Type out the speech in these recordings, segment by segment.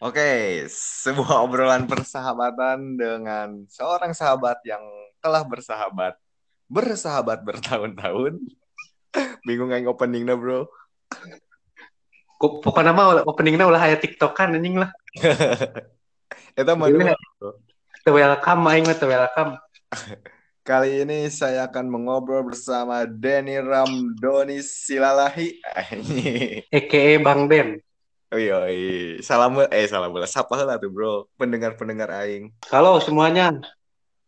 Oke, sebuah obrolan persahabatan dengan seorang sahabat yang telah bersahabat bersahabat bertahun-tahun. Bingung nggak openingnya bro? Kok pokoknya mah openingnya ulah aya TikTokan anjing lah. Itu mah lah. bro. Teu welcome aing mah welcome. Kali ini saya akan mengobrol bersama Denny Ramdoni Silalahi. EKE Bang Den. Oi, oi. Salam eh salam bola. Sapa heula tuh, Bro. Pendengar-pendengar aing. Halo semuanya.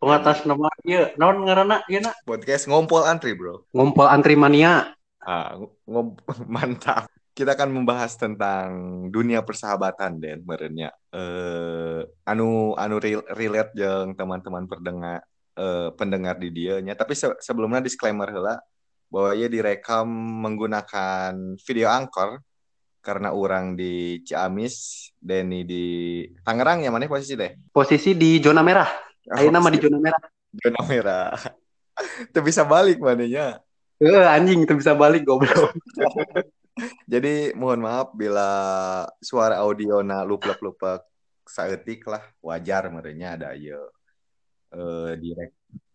Pengatas nama ieu naon ngaranna ieu na? Podcast ngompol antri, Bro. Ngumpul antri mania. Ah, ngom mantap. Kita akan membahas tentang dunia persahabatan Den merenya. Eh anu anu re- relate jeung teman-teman pendengar eh, pendengar di dieu nya. Tapi se- sebelumnya disclaimer heula bahwa ia direkam menggunakan video angkor karena orang di Ciamis, Denny di Tangerang ya mana posisi deh? Posisi di zona merah. Ayo nama di zona merah. zona merah. Tuh bisa balik mananya. Eh anjing teu bisa balik goblok. Jadi mohon maaf bila suara audio na luplek-luplek saeutik lah wajar merenya ada ya eh direct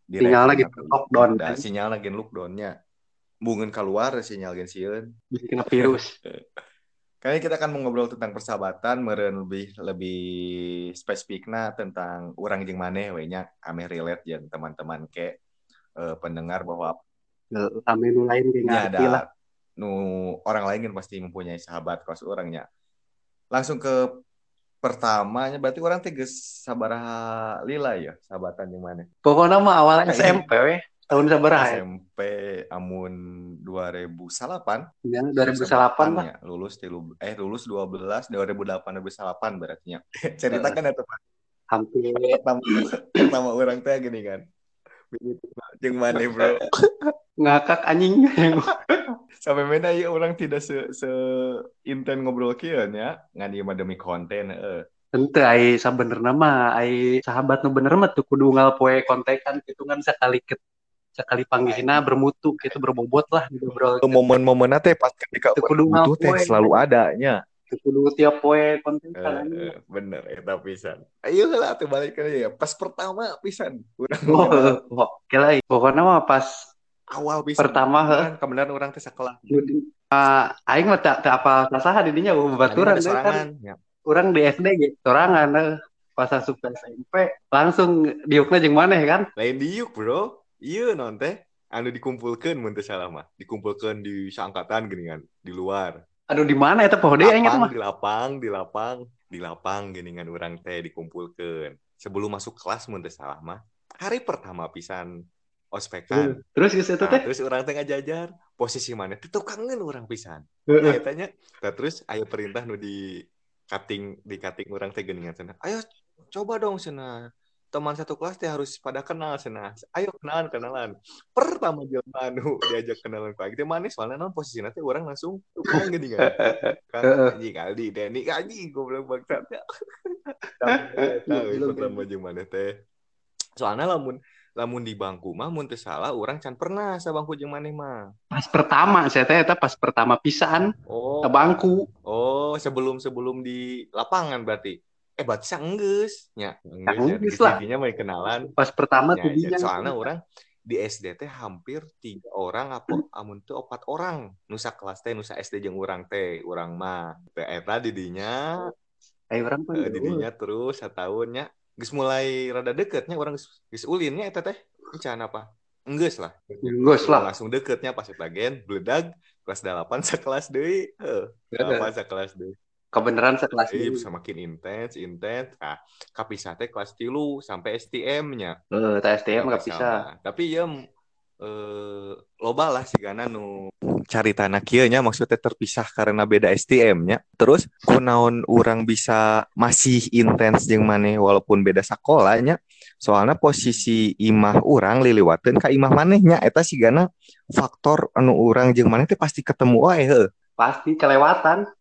Sinyal lagi lockdown, da, kan? sinyal lagi lockdownnya mungkin keluar sinyal gen sieun Bisa kena virus. kali kita akan mengobrol tentang persahabatan meren lebih lebih spesifiknya tentang orang jeung maneh we nya ame relate jeung teman-teman ke eh, pendengar bahwa Ame nu lain ini lah. ada nu orang lain kan pasti mempunyai sahabat kelas orangnya langsung ke pertamanya berarti orang teh geus sabaraha lila ya sahabatan yang mana Pokoknya mah awal SMP we. Tahun sabaraha ya? SMP amun 2008 Ya, 2008 lah. ya, lulus tilu eh lulus 12 2008 2008 berarti nya ceritakan itu Pak Hampir. Pertama pertama orang teh gini kan. Jeung mana bro? Ngakak anjing. sampai mana ya orang tidak se, se inten ngobrol kieu nya? Ngan ieu demi konten heeh. Ente ai sabenerna mah ai sahabat nu bener mah tuh kudu poe kontekan kan sekali ke sekali panggilna bermutu gitu berbobot lah gitu bro. momen-momen teh pas ketika butuh teh selalu adanya kudu tiap poe anjing. eh, bener eta pisan ayo lah tuh balik ke ya pas pertama pisan urang Oh, oh, kira pokoknya mah pas awal pisan Pertama, kebenaran, kebenaran orang teh sekolah uh, aing mah tak apa sasaha di dinya deui kan. ya. Urang di SD ge sorangan pas asup SMP langsung diukna jeung maneh kan. lain diuk bro iya non teh. Anu dikumpulkan mun teu salah mah dikumpulkan di seangkatan gini kan di luar. Aduh di mana eta poho deui aing eta lapang mah. di lapang di lapang. Di lapang gini kan orang teh dikumpulkan sebelum masuk kelas mun teu salah mah hari pertama pisan ospekan. Terus geus eta Nah, teh. terus orang teh ngajajar posisi mana? Teh kangen orang pisan. Heeh. Nah, tanya terus ayo perintah nu di cutting di cutting orang teh geuningan cenah. Ayo coba dong cenah teman satu kelas teh harus pada kenal cenah. Ayo kenalan kenalan. Pertama jelema anu diajak kenalan aing teh manis soalnya non posisinya teh orang langsung kan geuningan kan. Heeh. anjing Aldi Deni anjing goblok bangsatnya tahu pertama jeung teh? Soalnya lamun lamun di bangku mah mun teu salah orang can pernah sabangku jeung maneh mah. Pas pertama saya teh eta pas pertama pisan oh. ke bangku. Oh, sebelum sebelum di lapangan berarti. Eh, berarti sa enggeus nya. Enggeus lah. Intinya mau kenalan. Pas pertama Ya, tuh ya. dinya. Soalnya orang di SD teh hampir tiga orang apa amun teu opat orang. Nusa kelas teh nusa SD jeung urang teh, urang mah. Teh eta didinya, Ayo orang mah. eh, didinya terus satahunnya geus mulai rada deketnya orang geus geus ulinnya eta teh. Can apa? Enggeus lah. Geus lah. Langsung deketnya pas bagian bledag kelas 8 sekelas deui. Heuh, 8 sekelas deui. Kebenaran sekelas Iya, ini. bisa makin intens, intens. Nah, kapisah teh kelas tilu sampai STM-nya. Eh, teh STM nggak bisa. Tapi ya eh loba lah sih karena nu cari tanah nya maksudnya terpisah karena beda STM-nya. Terus kunaon orang bisa masih intens jeung maneh walaupun beda sekolahnya. Soalnya posisi imah orang liliwateun ka imah manehnya eta sih gana faktor anu orang jeung maneh teh pasti ketemu wae heuh. Pasti kelewatan.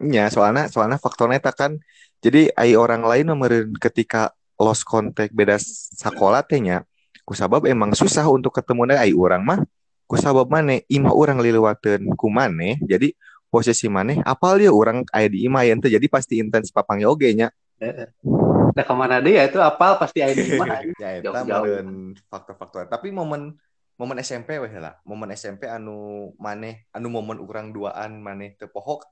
Ya, soalnya soalnya faktornya kan. Jadi ai orang lain meureun ketika lost contact beda sekolah teh nya kusabab emang susah untuk ketemu ai orang mah. Kusabab maneh imah orang liliwateun ku maneh jadi posisi maneh apal dia orang aya di imah ente jadi pasti intens papang yoge nya. Nah ke mana dia itu apal pasti aya di imah. ya meureun faktor-faktor. Tapi momen momen SMP weh lah. Momen SMP anu maneh anu momen urang duaan maneh teu pohok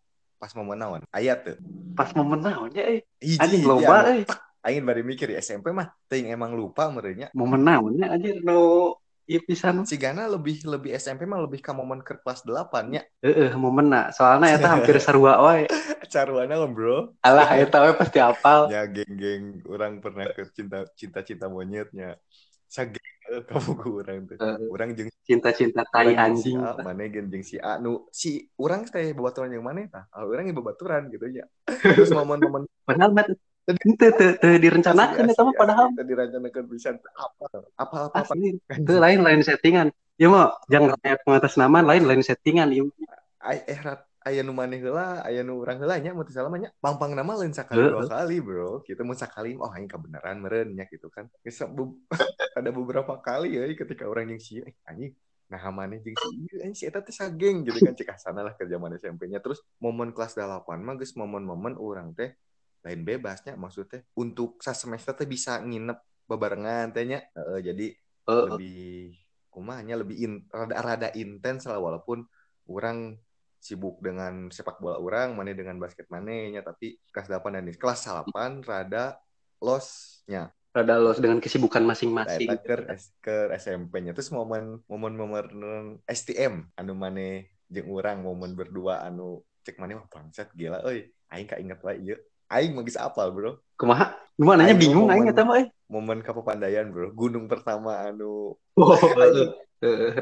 pas momen naon aya teu Pas momen naonnya eh. Anjing loba anu, eh. aing bari mikir di SMP mah teuing emang lupa merenya Momen naonnya anjir no ieu pisan. si Gana lebih lebih SMP mah lebih ke momen ke kelas 8 nya Heeh, momen na. Soalnya eta hampir sarua wae. caruana kan bro Alah eta we pasti apal. ya geng-geng orang pernah ke cinta cinta cinta monyetnya sageng kamu ke orang tuh orang jeng Cinta-cinta tai si anjing. A, mana gen jeung si A nu si orang teh babaturan yang mana tah Ah, orang yang babaturan gitu ya terus momen-momen Padahal mah teu teu teu direncanakeun eta mah padahal kita dirancanakan bisa apa apa apa asli. Teu lain lain settingan. Ieu mah jangan kayak pengatasnamaan lain lain settingan ieu. eh rat aya nu maneh heula aya nu urang heula nya mun salah nya pangpang nama lain sakali dua kali bro. Kita mun sakali oh aing kebenaran meureun nya gitu kan. Ada beberapa kali ya ketika orang yang si eh anjing nah maneh jeung si ieu anjing si eta teh sageng gitu kan. Cek asana lah ke zaman SMP-nya. Terus momen kelas 8 mah geus momen-momen orang teh lain bebasnya maksudnya untuk sa semester teh bisa nginep bebarengan tehnya Heeh, jadi Heeh. lebih kumahnya lebih in, rada rada intens lah walaupun orang sibuk dengan sepak bola orang mana dengan basket manehnya tapi kelas 8 dan kelas 8 rada losnya. Rada los dengan kesibukan masing-masing. Ke, ke SMP-nya terus momen momen momen STM anu maneh jeung orang momen berdua anu cek maneh mah bangsat gila euy. Aing ka inget wae ieu. Aing mah geus apal bro. Kumaha? Gimana nanya bingung aing eta mah eh. momen kapapandaian bro. Gunung pertama anu Oh,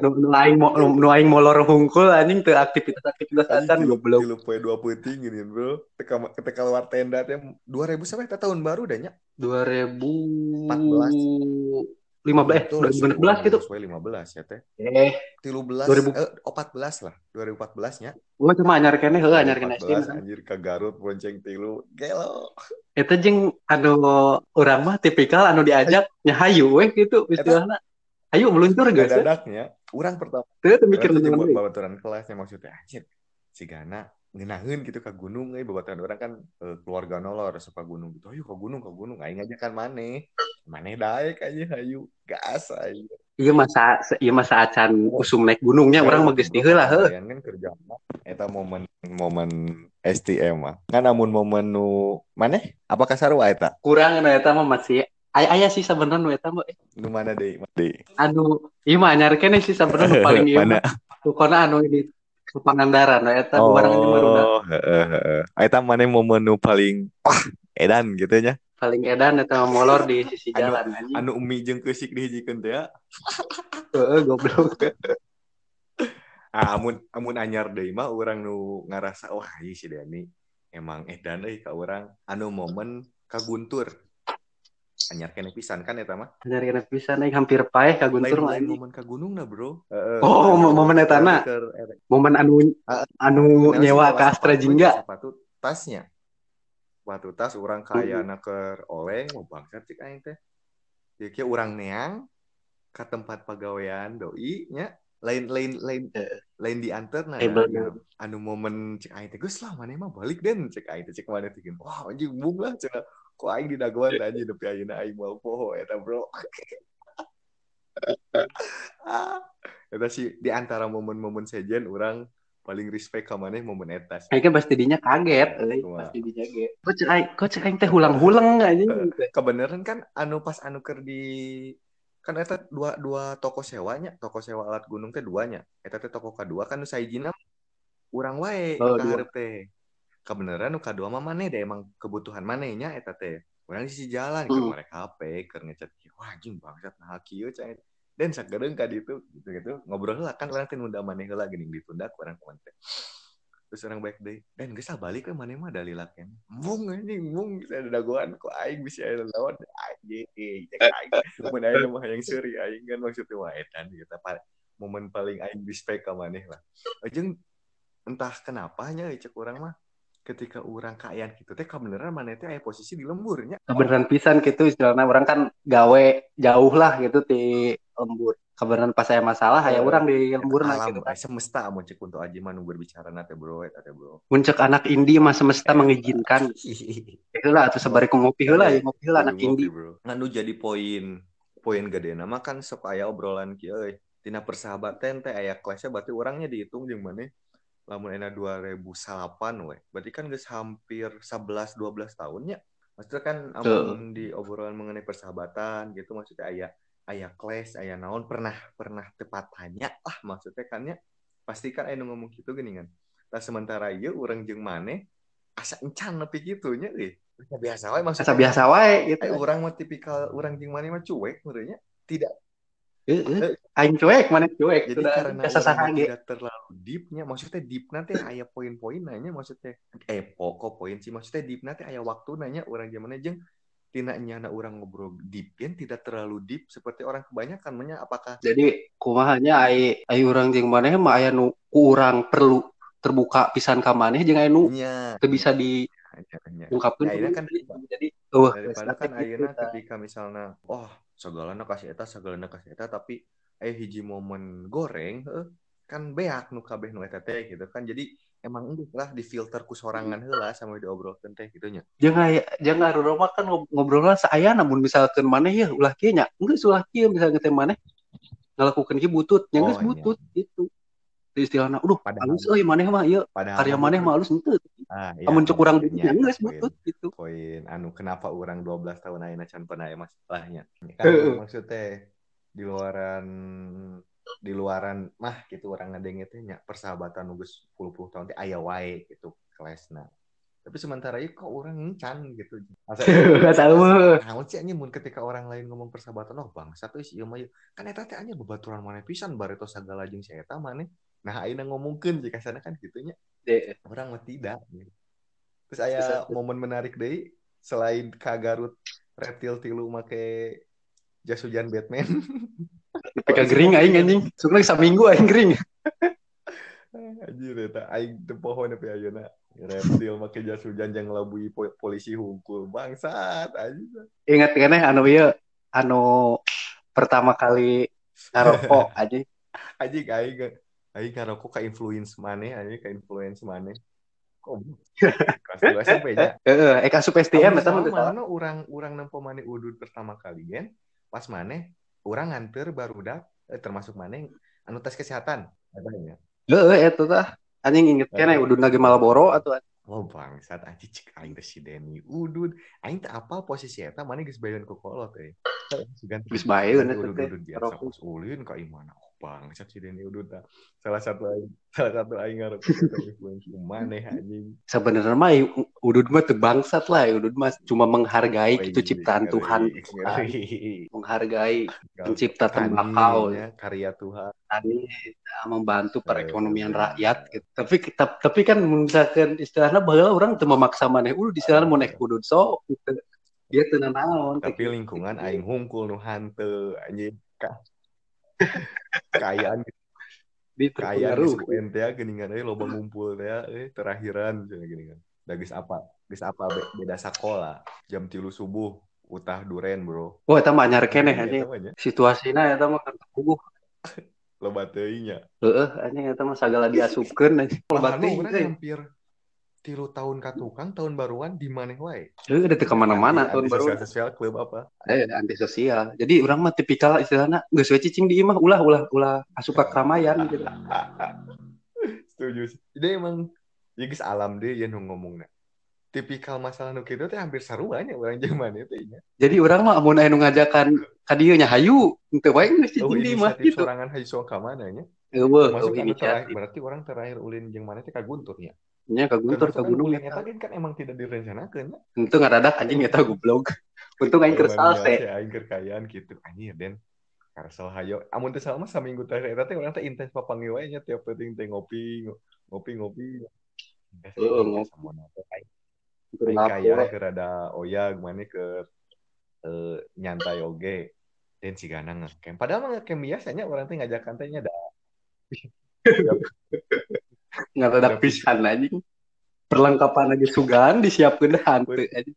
nu nu aing mo nu nu aing molor hungkul anjing teu aktivitas-aktivitas acan goblok. Tilu poe dua peuting gini bro. Teka teka keluar tenda teh 2000 sampai eta tahun baru dah nya. 2015 eh 2016 gitu. Sesuai 15 ya teh. Eh, 13 2000. eh 14 lah. 2014 nya. gua cuma anyar keneh heuh anyar keneh 14 SD. anjir ke Garut bonceng tilu. Gelo. Eta jeung anu urang mah tipikal anu diajak nyahayu we gitu istilahna. Hayu meluncur geus. Dadaknya urang pertama Teu teu mikir deui. babaturan kelasnya maksudnya anjir. Si Gana ngenaheun gitu ke gunung euy babaturan orang kan eh, keluarga nolor suka gunung gitu. Ayo ke gunung ke gunung aing aja kan maneh. Maneh daek aja hayu. Gas aing. Ieu masa ieu masa acan usum naik gunungnya urang mah geus di heula heuh. Kan kerja. Eta momen momen STM mah. Kan namun momen nu maneh apakah sarua eta? Kurang eta mah masih aya aya sih sebenarnya eta eh. Nu mana deui? Mana deui? anu ieu mah anyar keneh sih sebenarnya paling ieu Mana? Pokona anu ini Pangandaran eta bareng jeung barudak. Oh, heeh heeh. Eta maneh momen nu paling wah edan gitu nya. paling edan eta molor di sisi Anu- jalan anjing. Anu umi jeung keusik dihijikeun teh ya. Heeh goblok. Ah, amun amun anyar deui mah urang nu ngarasa wah ieu si Dani emang edan euy ka urang anu momen kaguntur. Anyar kene pisan kan eta mah. Anyar keneh pisan aing hampir paeh ka Guntur mah lain momen ka gunungna, Bro. Heeh. Oh, mo- momen. Keur- er- Momen anu anu nyewa bawa Astra Jingga. sepatu tasnya sepatu tas orang kaya ke oleh oh bangsat cik aing teh Jadi kayak orang neang ke tempat pegawaian doi nya lain lain lain lain diantar nah gitu. anu momen cek aing teh geus lah mana mah balik den cek aing teh cek mana teh wah anjing bung lah cek kok aing di dagoan anjing nepi ayeuna aing mau poho eta bro eta sih di antara momen-momen sejen orang paling respect ka maneh momen eta sih. Aing kan pasti dinya kaget, euy. Pasti dinya ge. Kok cek aing, kok cek aing teh hulang-hulang anjing gitu. kebenaran kan anu pas anu ker di kan eta dua dua toko sewanya toko sewa alat gunung teh duanya eta teh toko kedua kan nu saijina urang wae Oh, ka hareup teh kebenaran nu kadua mah maneh deh emang kebutuhan manehnya eta teh. Urang di jalan keur Hmm. ngorek HP keur ngechat wah anjing bangsat nah kieu cai dan sagedeung ka ditu gitu gitu. Ngobrol lah kan orang teh nunda maneh heula geuning ditunda ku urang teh. Terus orang baik deh dan geus balik ke mana mah dalilakeun. Mung anjing mung bisa ada dagoan kok aing bisa aya lawan anjing cek aing mun aing mah yang seuri aing kan maksudnya wah edan gitu momen paling aing respect ka maneh lah. Jeung entah kenapanya cek orang mah ketika orang kayaan gitu teh kebenaran maneh teh aya posisi di lemburnya? Kebeneran pisan gitu istilahnya orang kan gawe jauh lah gitu di lembur. Kabaran pas saya masalah aya Eh, orang di lembur nah gitu kan eh, semesta mau cek untuk aja manu berbicara nate bro eta bro. Muncul anak indie mah semesta mengizinkan. itulah atau sebari ku ngopi heula ya ngopi heula anak indie bro. Nganu jadi poin poin gede nama kan sok aya obrolan kieu tina persahabatan teh aya kelasnya berarti orangnya dihitung jeung mana lamun ena 2008 we berarti kan geus hampir 11 12 tahunnya maksudnya kan amun di obrolan mengenai persahabatan gitu maksudnya aya aya kelas aya naon pernah pernah tepat tanya lah maksudnya kan ya? Pasti kan ngomong gitu gini kan. Nah sementara ieu urang jeung maneh asa encan nepi kitu nya euy biasa wae maksudnya. Asa biasa wae gitu. Orang mah tipikal orang jeung maneh mah cuek menurutnya tidak Heeh. aing cuek mana cuek? Jadi sudah karena orang tidak terlalu deepnya maksudnya deep nanti aya poin-poin nanya maksudnya. Eh pokok poin sih maksudnya deep nanti aya waktu nanya orang zaman jeung tina nyana orang ngobrol deep kan tidak terlalu deep seperti orang kebanyakan menya apakah jadi kumahanya ai ai urang jeung maneh mah aya nu ku urang perlu terbuka pisan ka maneh jeung aya nu teu bisa diungkapkeun Ya, ayeuna kan jadi eueuh daripada kan ayeuna ketika misalnya oh segalana kasih eta segalana kasih eta tapi aya hiji momen goreng heuh, kan beak nu kabeh nu eta teh gitu kan. Jadi emang endus lah difilter ku sorangan heula sama diobrolkeun teh gitu nya. Jeung arurang mah kan ngob- ngobrolna saaya namun misalkan maneh ya ulah kieu nya. Geus ulah kieu misalkan teh maneh. Ngalakukeun kieu butut nya geus Oh, iya. butut gitu. Di istilahna udah Padahal- halus euy maneh mah ieu padahal karya maneh mah halus henteu ah, iya, amun cek urang butut nya, nya geus poin- butut gitu. poin anu kenapa orang 12 tahun ayeuna can pernah aya masalahnya? Kan maksudnya di luaran di luaran mah gitu orang ngadenge teh nya persahabatan nu geus 10 tahun teh aya wae gitu kelasna. Tapi sementara itu kok orang encan gitu. Asa- Gak tahu. Naon sih anjing mun ketika orang lain ngomong persahabatan oh bangsa tuh ieu mah ieu. kan eta teh anya bebaturan maneh pisan bareto sagala jeung si eta maneh. Nah ayeuna ngomongkeun jika sana kan gitu Deh, orang mah tidak. Terus aya momen menarik deh selain ka Garut reptil tilu make jas hujan Batman. Peka gering aing anjing. Sukna saminggu aing gering. anjir eta aing teu pohon tapi ayeuna. Reptil make jas hujan yang ngelabui po- polisi hungkul bangsat anjir Ingat kan anu ieu anu pertama kali ngarokok aja. anjing aing aing ngarokok ka influence maneh anjing ka influence maneh. Kok kelas dua SMP nya Heeh, eh asup STM eta mah mana orang orang nempo maneh udud pertama kali kan pas maneh orang nganter barudak eh, termasuk maneh anu tes kesehatan. Katanya Heeh, eta tah. Anjing inget keneh udun lagi Malboro atau oh bangsat anjing cek aing si Denny. Udud aing teh apal posisi eta maneh geus baeun ku kolot euy Sugan- Geus eta udud teh. udud biasa kus ulin ka imana bangsat si Denny udud tah salah satu aing salah satu aing ngarep eta influence ku maneh anjing Sebenarnya mah udud mah teu bangsat lah, udud mah cuma menghargai Oh, itu iya, ciptaan ngeri, Tuhan, ngeri. menghargai pencipta tembakau, ya, karya Tuhan tani membantu perekonomian Eh, rakyat gitu. Tapi tapi kan misalkan istilahnya bahwa orang tuh memaksa maneh ulu istilahnya mau naik udud sok gitu. Dia teu naon. tapi lingkungan aing hungkul nu hanteu anjing kayaan di kayaan terpengaruh. geus UN teh geuningan euy loba ngumpul teh eh terakhiran cenah gini kan da geus apa geus apa be- beda sakola jam tilu subuh utah duren bro Wah, eta mah anyar keneh Iya, anjing. Situasina eta mah kuguh. loba teuing nya Heeh, anjing eta mah sagala diasupkeun anjing. Urang euy, hampir tilu tahun ka tukang tahun baruan di maneh wae euy udah teu ke mana-mana Anti- tahun baru. sosial klub apa Eh, anti sosial. Jadi orang mah tipikal istilahnya geus we cicing di imah ulah ulah ulah asup ka keramaian gitu. setuju jadi emang ya guys alam deh ya nu ngomongnya tipikal masalah nu kitu teh hampir sarua nya urang zaman itu nya Jadi orang mah amun aya nu ngajakan ka dieu nya hayu, teu wae geus oh cicing di imah inisiatif gitu. sorangan hayu soang ka mana nya Eueuh, anu inisiatif. berarti orang terakhir ulin jeung mana teh ka Guntur nya Nya ka Guntur ka kan gunung eta. eta kan emang tidak direncanakeun nya Untung ngadadak anjing eta goblok. Untung aing keur salse. ya aing keur kayaan gitu anjir den. Karsel hayo. Amun teh salah mah saminggu terakhir eta teh urang teh intens papangi wae nya tiap penting teh ngopi ngopi ngopi. Heeh, ngopi. Teh kaya keur ada oyag mana ke eh, nyantai oge. Dan si gana ngecamp. Padahal mah ngecamp biasanya orang teh ngajakan teh nya da Ngadadak pisan anjing. Perlengkapan aja sugan disiapkeun hanteu anjing.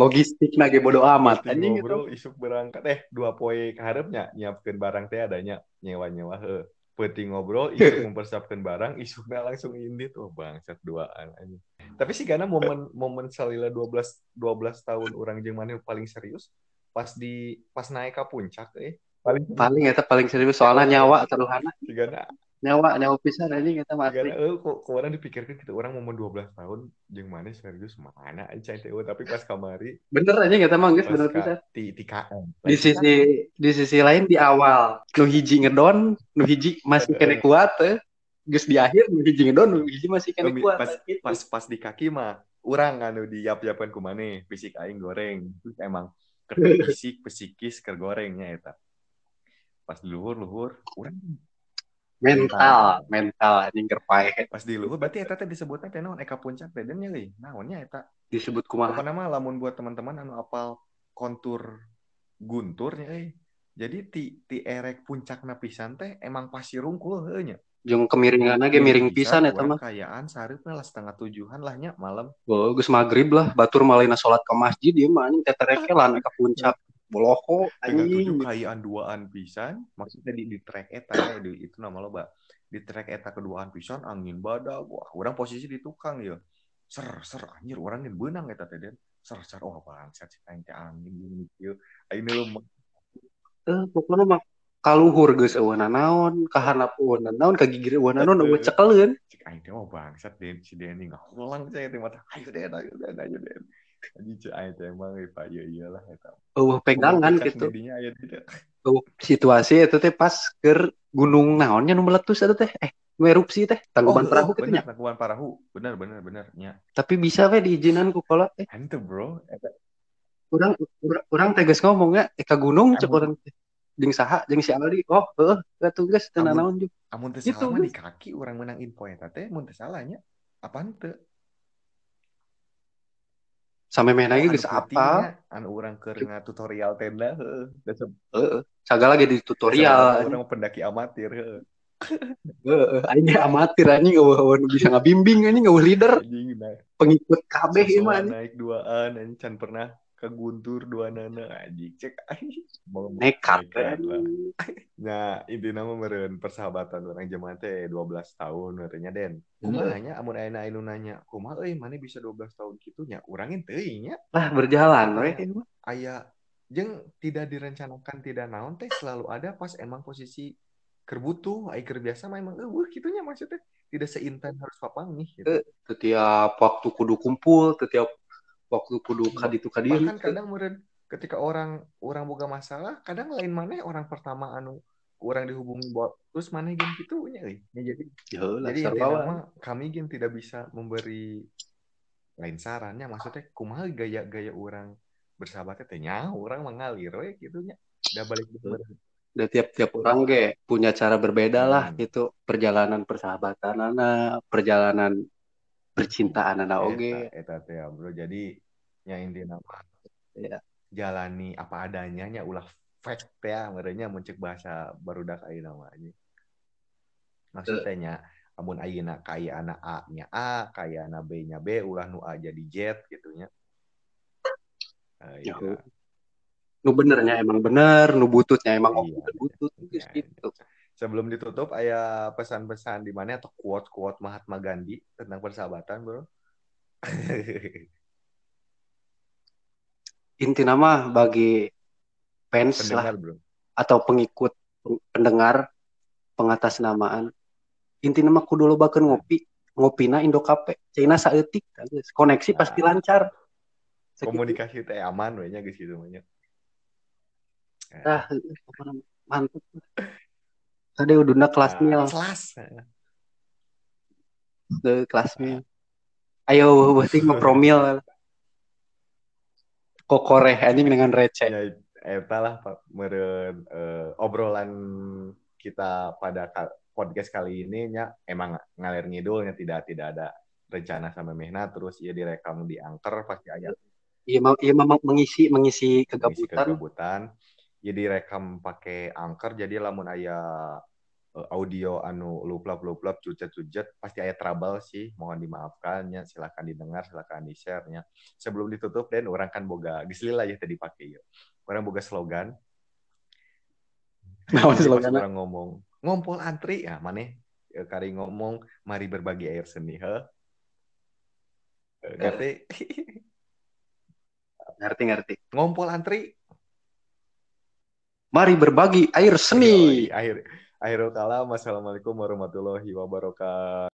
logistik nage bodo amat anjing gitu ngobrol isuk berangkat eh dua poe kaharepnya nyiapkeun barang teh adanya nyewa-nyewa heuh. Penting ngobrol isuk mempersiapkan barang isuknya langsung indit oh bangsat duaan anjing. Tapi sih karena momen momen salila 12 12 tahun orang jeung maneh paling serius pas di pas naik ke puncak eh paling paling eta paling serius soalnya nyawa taruhana Sigana nyawa nyawa pisan eta mah Sigana asli eh kok kok orang dipikirkan kita orang momen 12 tahun jeung maneh serius mana aja teh tapi pas kamari bener anjing eta mah geus pas bener pisan di di KM. di sisi di sisi lain di awal nu hiji ngedon nu hiji masih kene kuat eh. geus di akhir nu hiji ngedon nu hiji masih kene Emi, kuat pas gitu. pas pas di kaki mah urang anu diap-yapkan ku maneh fisik aing goreng Terus emang keur fisik psikis keur gorengnya eta pas di luhur luhur urang mental mental anjing keur pae pas di luhur berarti eta teh disebutnya teh naon? Eka puncak teh dan euy naonnya eta? Disebut apa kumaha nama lamun buat teman-teman anu apal kontur gunturnya euy? Jadi ti ti erek puncak pisan teh emang pasir rungkul heuh nya. Jeung kemiringan ge miring pisan eta mah. Kayaan saripna lah setengah tujuhan lah nya malam. Oh, geus maghrib lah batur malina salat ke masjid ieu mah anjing tetereke lah ka puncak boloko anjing. kayaan duaan pisan. Maksudnya di, di track eta ya, di, itu nama lo mbak di track eta keduaan pisan angin badak wah orang posisi di tukang ya. Ser ser anjir orang yang benang eta teh Den. ser ser oh bangsat sih teh angin gini kieu aing lu eh pokoknya mah kaluhur geus eueuh naon kahanap eueuh naon ka gigir eueuh naon eueuh cekeleun cik aing teh oh bangsat Den. Si Denny ngahulang saya teh mata. Ayo Den ayo Den ayo Den anjing cik aing teh emang eh pak. Iya iyalah eta eueuh pegangan gitu. medinya aya tidak? Eueuh situasi eta teh pas keur gunung naonnya nu meletus eta teh. Eh nu erupsi teh. Tangkuban perahu gitu bener nya. tangkuban parahu bener bener bener nya. Tapi bisa we diizinan ku kolot eh. Ente bro. Eta urang urang, urang teh geus ngomong ya. Eh ka gunung cek urang teh. Jeung saha jeung si Aldi. Oh heuh atuh geus teu Amun- naon juga Amun teu Gitu, salah mah di kaki orang menang info eta teh mun teu salahnya apa teu sampai main lagi geus apa putihnya, anu urang keur tutorial tenda heeh ge di tutorial urang pendaki amatir heeh ge amatir anjing nu bisa ngabimbing anjing eueuh leader. Pengikut kabeh anjing. naik duaan anjing can pernah ke Guntur dua nana anjing cek anjing Mau- nekat. Nah, intinya mah meureun persahabatan orang zaman teh 12 tahun meureunnya Den. Kumaha nya amun ayeuna anu nanya, kumaha euy maneh bisa 12 tahun kitu nya? Urang teuing nya. lah berjalan we ieu mah. aya jeng tidak direncanakan tidak naon teh selalu ada pas emang posisi kerbutuh ai keur biasa mah emang eueuh kitunya maksudnya tidak seintan harus papangih gitu. Eh, Setiap waktu kudu kumpul, setiap waktu kudu kaditu kadieu. Bahkan kadang meureun ketika orang orang boga masalah, kadang lain maneh orang pertama anu orang dihubungi buat terus maneh gini gitu nya euy. Ya, jadi Heuh lah jadi mah kami gin tidak bisa memberi lain sarannya maksudnya kumaha gaya-gaya orang bersahabatnya teh nya orang mengalir we gitu nya. Da balik. Dan tiap-tiap orang ge punya cara berbeda lah Hmm. gitu perjalanan persahabatan anak, perjalanan percintaan anak oge. Eta teh ya, bro. Jadi nya mah Ya. jalani apa adanya nya ulah fact ya merenya muncul bahasa barudak ayeuna mah anjing. Maksudnya nya amun ayeuna kaya anak A nya A, kaya anak B nya B, ulah nu A jadi Z gitu nya. Eh, Ya. Nu benernya emang bener, nu bututnya emang Iya. oke butut geus Ya, gitu. Sebelum ditutup, ada pesan-pesan di mana atau quote-quote Mahatma Gandhi tentang persahabatan, bro? Inti nama bagi fans lah Pendengar, bro. atau pengikut pendengar pengatasnamaan inti nama kudu lobakeun ngopi ngopina Indo Cafe Cina saeutik koneksi pasti Nah. lancar Sakitu. Komunikasi teh aman we nya geus kitu mah nya. ah mantep tadi uduna kelas Nah, mil. kelas. the kelas mil. Ayo berarti ngepromil kokoreh anjing dengan receh. Ya, eta lah Pak, meureun eh, obrolan kita pada podcast kali ini nya emang ngalir ngidulnya tidak tidak ada rencana sama Mehna terus ia direkam di angker pasti aya iya iya mah mengisi mengisi mengisi kegabutan. kegabutan ya direkam pakai angker jadi lamun aya audio anu luplap luplap cucet cucet pasti ada trouble sih. Mohon dimaafkannya silakan didengar silakan di share nya. Sebelum ditutup dan orang kan boga gislil aja tadi pakai ya orang boga slogan. Nah, Jadi slogan? orang ngomong ngompol antri. Ya mana ya, kari ngomong mari berbagi air seni. He ngerti? Ngerti ngerti. ngompol antri Mari berbagi air seni. Akhir akhir kalam assalamualaikum warahmatullahi wabarakatuh